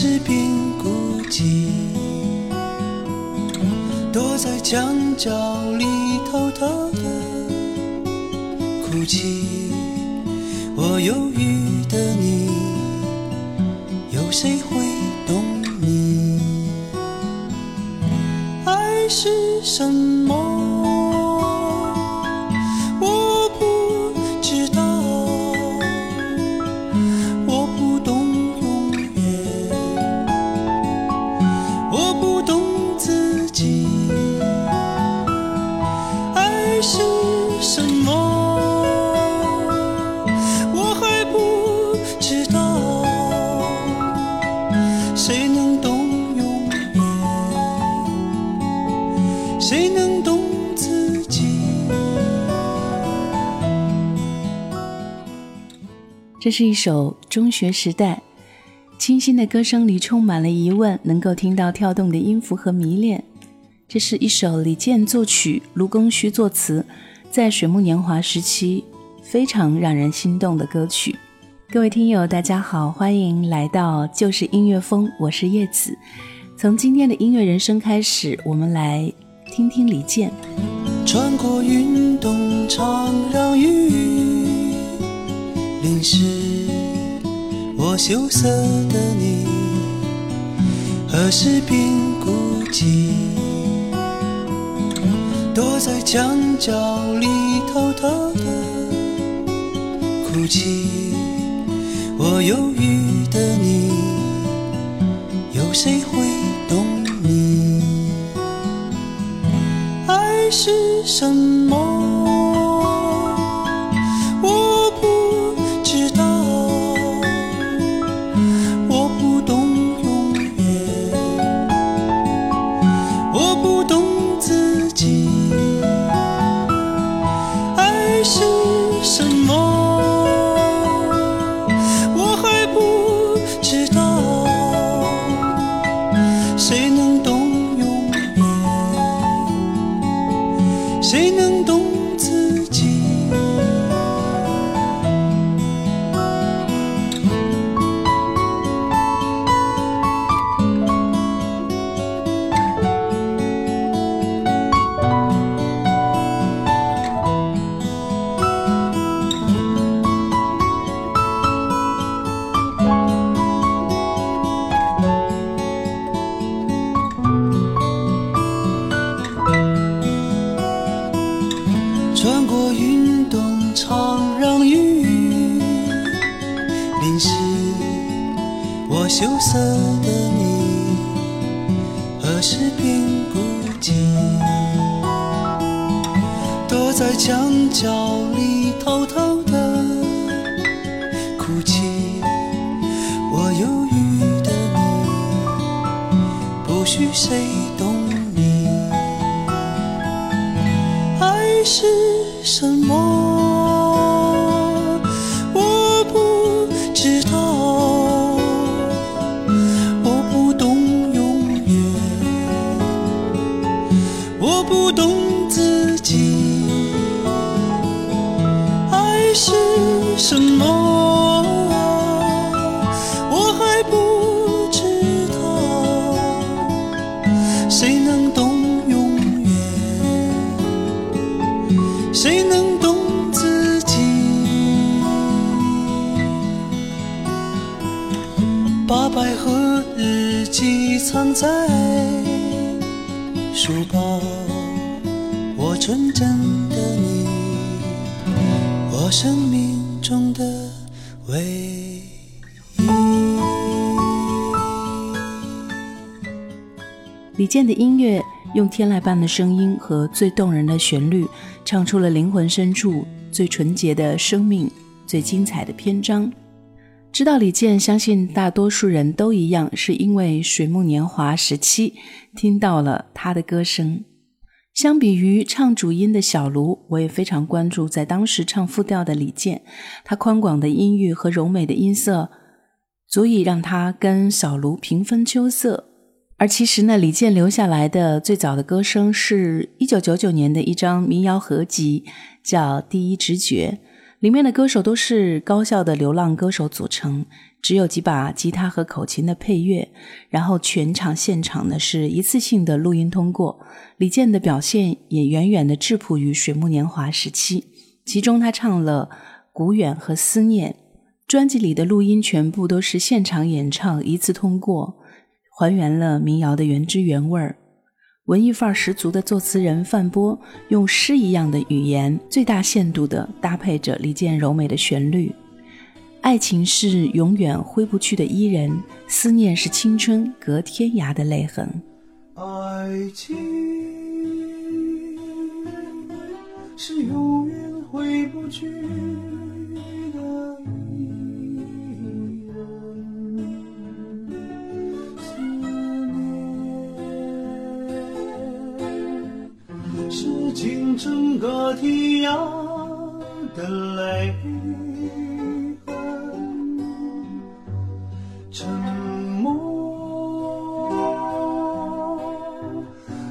何时变孤寂？躲在墙角里偷偷的哭泣。我忧郁的你，有谁会懂你？爱是什么？这是一首中学时代，清新的歌声里充满了疑问，能够听到跳动的音符和迷恋。这是一首李健作曲、卢庚戌作词，在水木年华时期非常让人心动的歌曲。各位听友，大家好，欢迎来到就是音乐风，我是叶子。从今天的音乐人生开始，我们来听听李健。穿过云动长让雨。淋湿我羞涩的你，何时变孤寂？躲在墙角里偷偷的哭泣。我忧郁的你，有谁会懂你？爱是什么？我运动场让雨淋湿，我羞涩的你何时变孤寂？躲在墙角里偷偷的哭泣，我忧郁的你不许谁懂你，爱是。什么？生命中的唯一。李健的音乐用天籁般的声音和最动人的旋律，唱出了灵魂深处最纯洁的生命、最精彩的篇章。知道李健，相信大多数人都一样，是因为《水木年华》时期听到了他的歌声。相比于唱主音的小卢，我也非常关注在当时唱副调的李健。他宽广的音域和柔美的音色，足以让他跟小卢平分秋色。而其实呢，李健留下来的最早的歌声，是一九九九年的一张民谣合集，叫《第一直觉》。里面的歌手都是高校的流浪歌手组成，只有几把吉他和口琴的配乐，然后全场现场呢是一次性的录音通过。李健的表现也远远的质朴于水木年华时期，其中他唱了《古远》和《思念》，专辑里的录音全部都是现场演唱，一次通过，还原了民谣的原汁原味儿。文艺范儿十足的作词人范波，用诗一样的语言，最大限度地搭配着李健柔美的旋律。爱情是永远挥不去的伊人，思念是青春隔天涯的泪痕。爱情是永远挥不去。整个天涯的泪痕，沉默，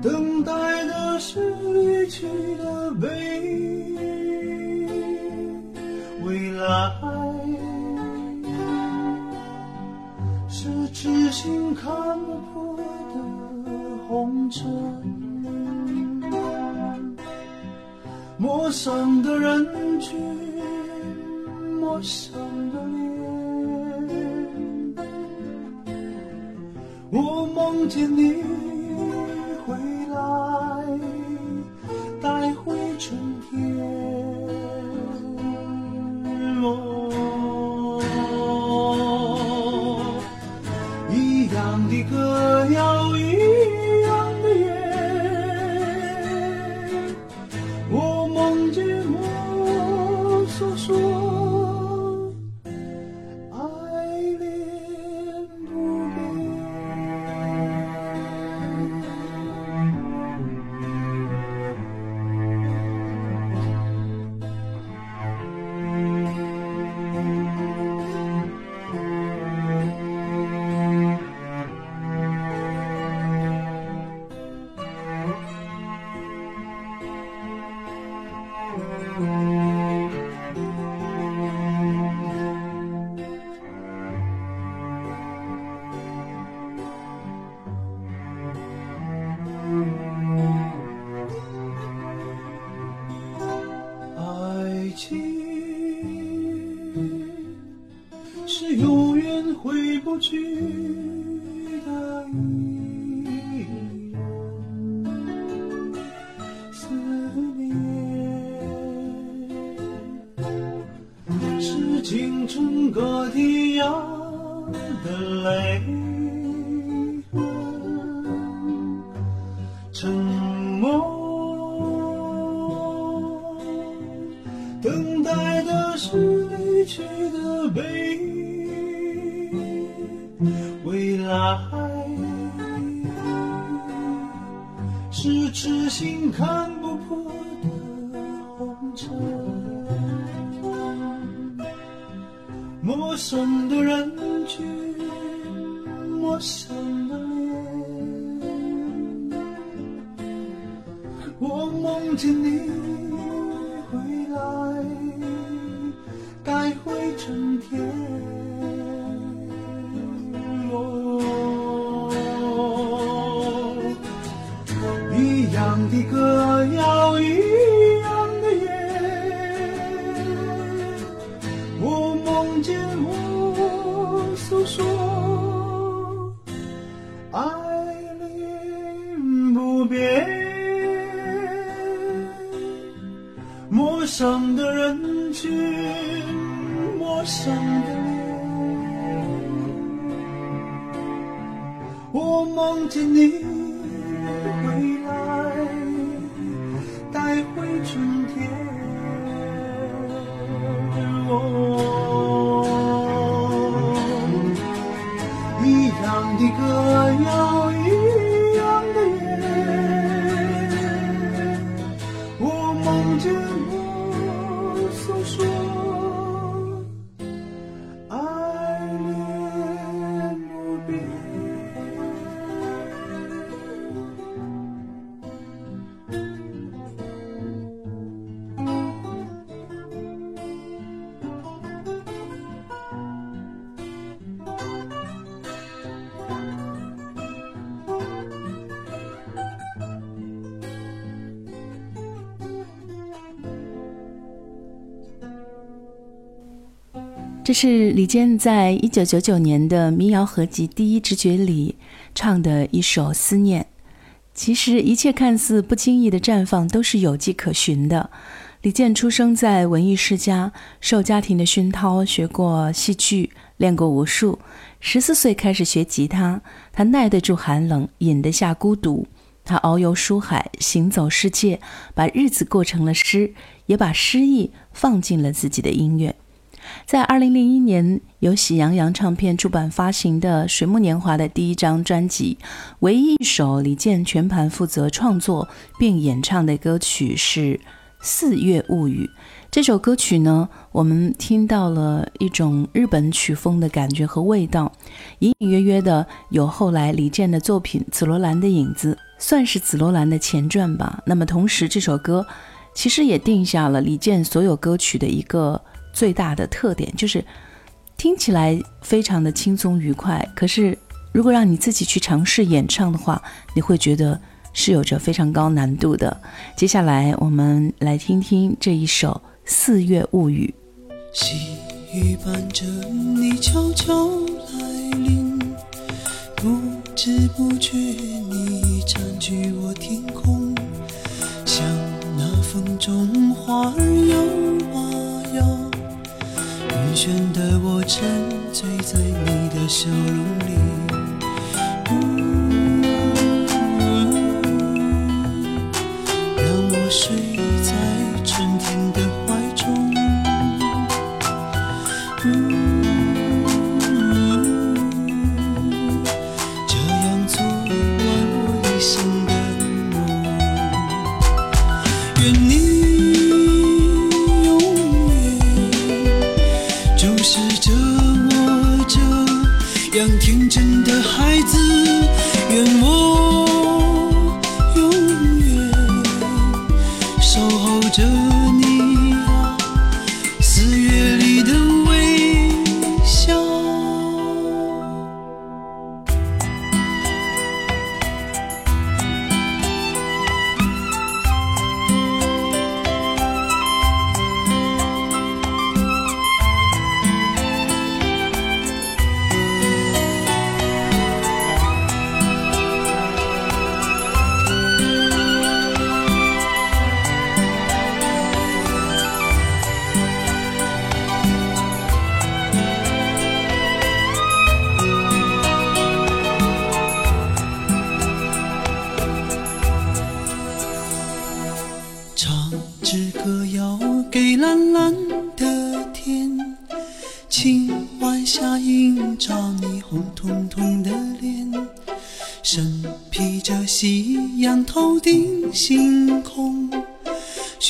等待的是离去的背影，未来是痴心看破的红尘。陌生的人群，陌生的脸，我梦见你是离去的背影，未来是痴心看不破的红尘。陌生的人群，陌生的脸，我梦见你。我诉说。这是李健在一九九九年的民谣合集《第一直觉》里唱的一首《思念》。其实一切看似不经意的绽放，都是有迹可循的。李健出生在文艺世家，受家庭的熏陶，学过戏剧，练过武术。十四岁开始学吉他，他耐得住寒冷，饮得下孤独。他遨游书海，行走世界，把日子过成了诗，也把诗意放进了自己的音乐。在二零零一年由喜羊羊唱片出版发行的《水木年华》的第一张专辑，唯一一首李健全盘负责创作并演唱的歌曲是《四月物语》。这首歌曲呢，我们听到了一种日本曲风的感觉和味道，隐隐约约的有后来李健的作品《紫罗兰》的影子，算是《紫罗兰》的前传吧。那么同时，这首歌其实也定下了李健所有歌曲的一个。最大的特点就是听起来非常的轻松愉快，可是如果让你自己去尝试演唱的话，你会觉得是有着非常高难度的。接下来我们来听听这一首《四月物语》。细雨伴着你悄悄来临，不知不觉你占据我天空，像那风中花儿摇啊摇。晕眩的我沉醉在你的笑容里，让我睡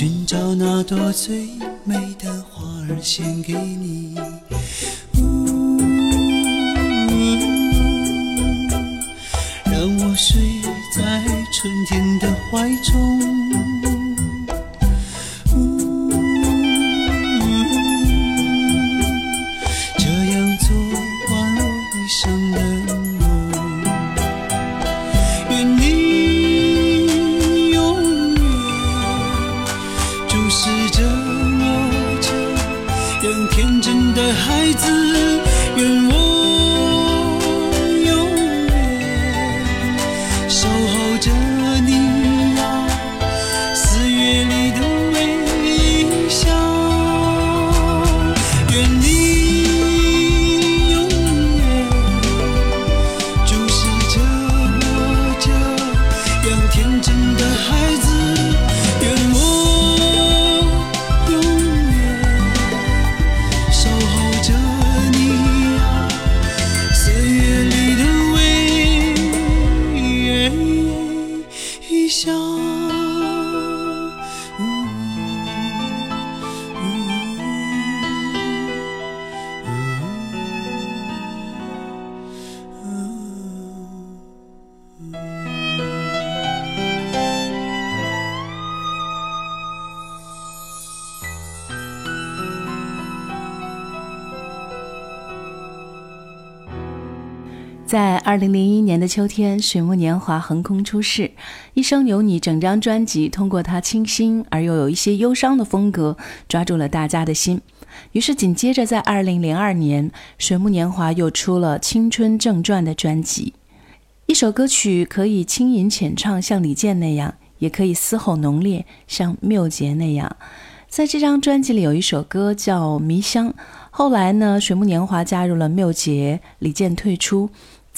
寻找那朵最美的花儿献给你。呜让我睡在春天的怀中。在二零零一年的秋天，水木年华横空出世，《一生有你》整张专辑通过他清新而又有一些忧伤的风格，抓住了大家的心。于是紧接着在二零零二年，水木年华又出了《青春正传》的专辑。一首歌曲可以轻吟浅唱，像李健那样；也可以嘶吼浓烈，像缪杰那样。在这张专辑里有一首歌叫《迷香》，后来呢，水木年华加入了缪杰，李健退出。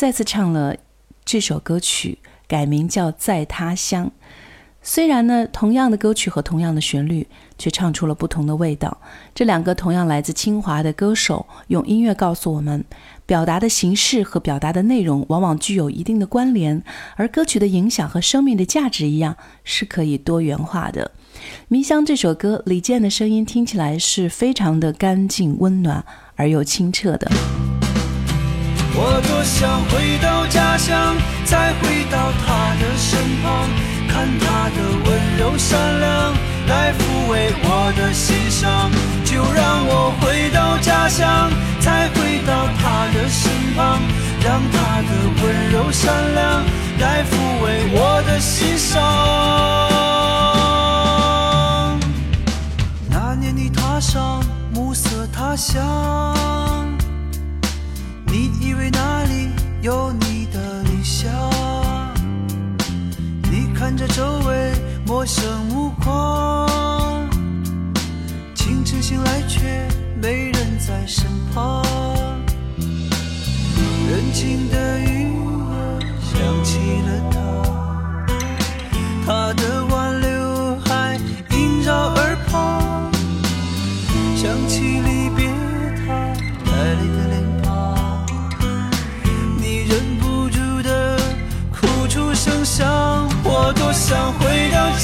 再次唱了这首歌曲，改名叫《在他乡》。虽然呢，同样的歌曲和同样的旋律，却唱出了不同的味道。这两个同样来自清华的歌手，用音乐告诉我们，表达的形式和表达的内容往往具有一定的关联，而歌曲的影响和生命的价值一样，是可以多元化的。《迷香》这首歌，李健的声音听起来是非常的干净、温暖而又清澈的。想回到家乡，再回到他的身旁，看他的温柔善良，来抚慰我的心伤。就让我回到家乡，再回到他的身旁，让他的温柔善良来抚慰我的心伤。那年你踏上暮色他乡。以为那里有你的理想？你看着周围陌生目光，清晨醒来却没人在身旁。人静的雨想起了他，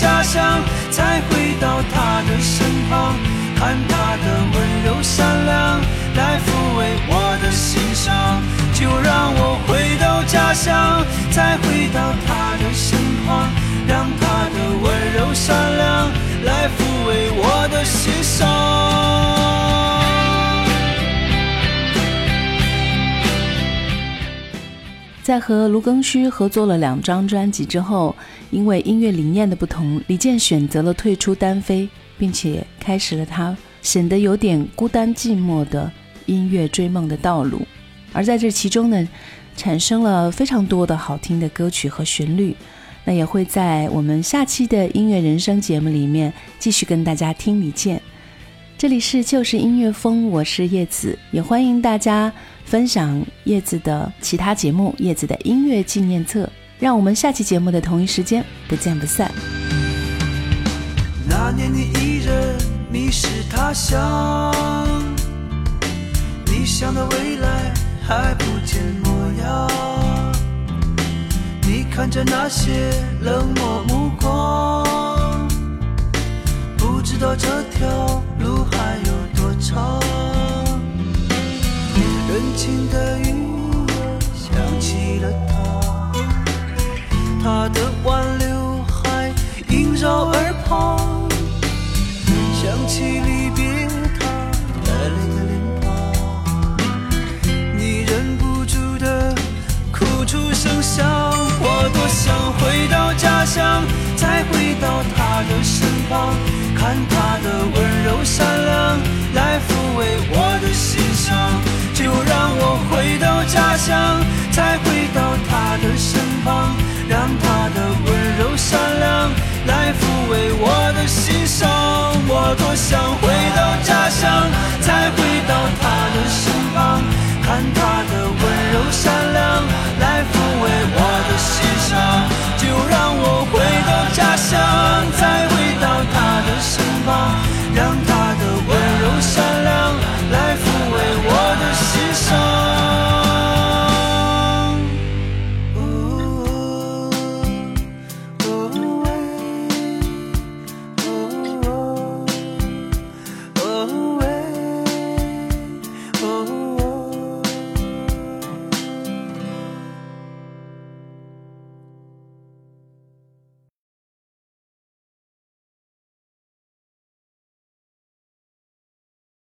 家乡，再回到他的身旁，看他的温柔善良，来抚慰我的心伤。就让我回到家乡，再回到他在和卢庚戌合作了两张专辑之后，因为音乐理念的不同，李健选择了退出单飞，并且开始了他显得有点孤单寂寞的音乐追梦的道路。而在这其中呢，产生了非常多的好听的歌曲和旋律。那也会在我们下期的音乐人生节目里面继续跟大家听李健。这里是就是音乐风，我是叶子，也欢迎大家。分享叶子的其他节目，叶子的音乐纪念册。让我们下期节目的同一时间不见不散。那年你一人迷失他乡，理想的未来还不见模样。你看着那些冷漠目光，不知道这条路长。深情的雨想起了他，他的挽留还萦绕耳旁，想再回到他的身旁，让他的温柔善良来抚慰我的心伤。我多想回到家乡。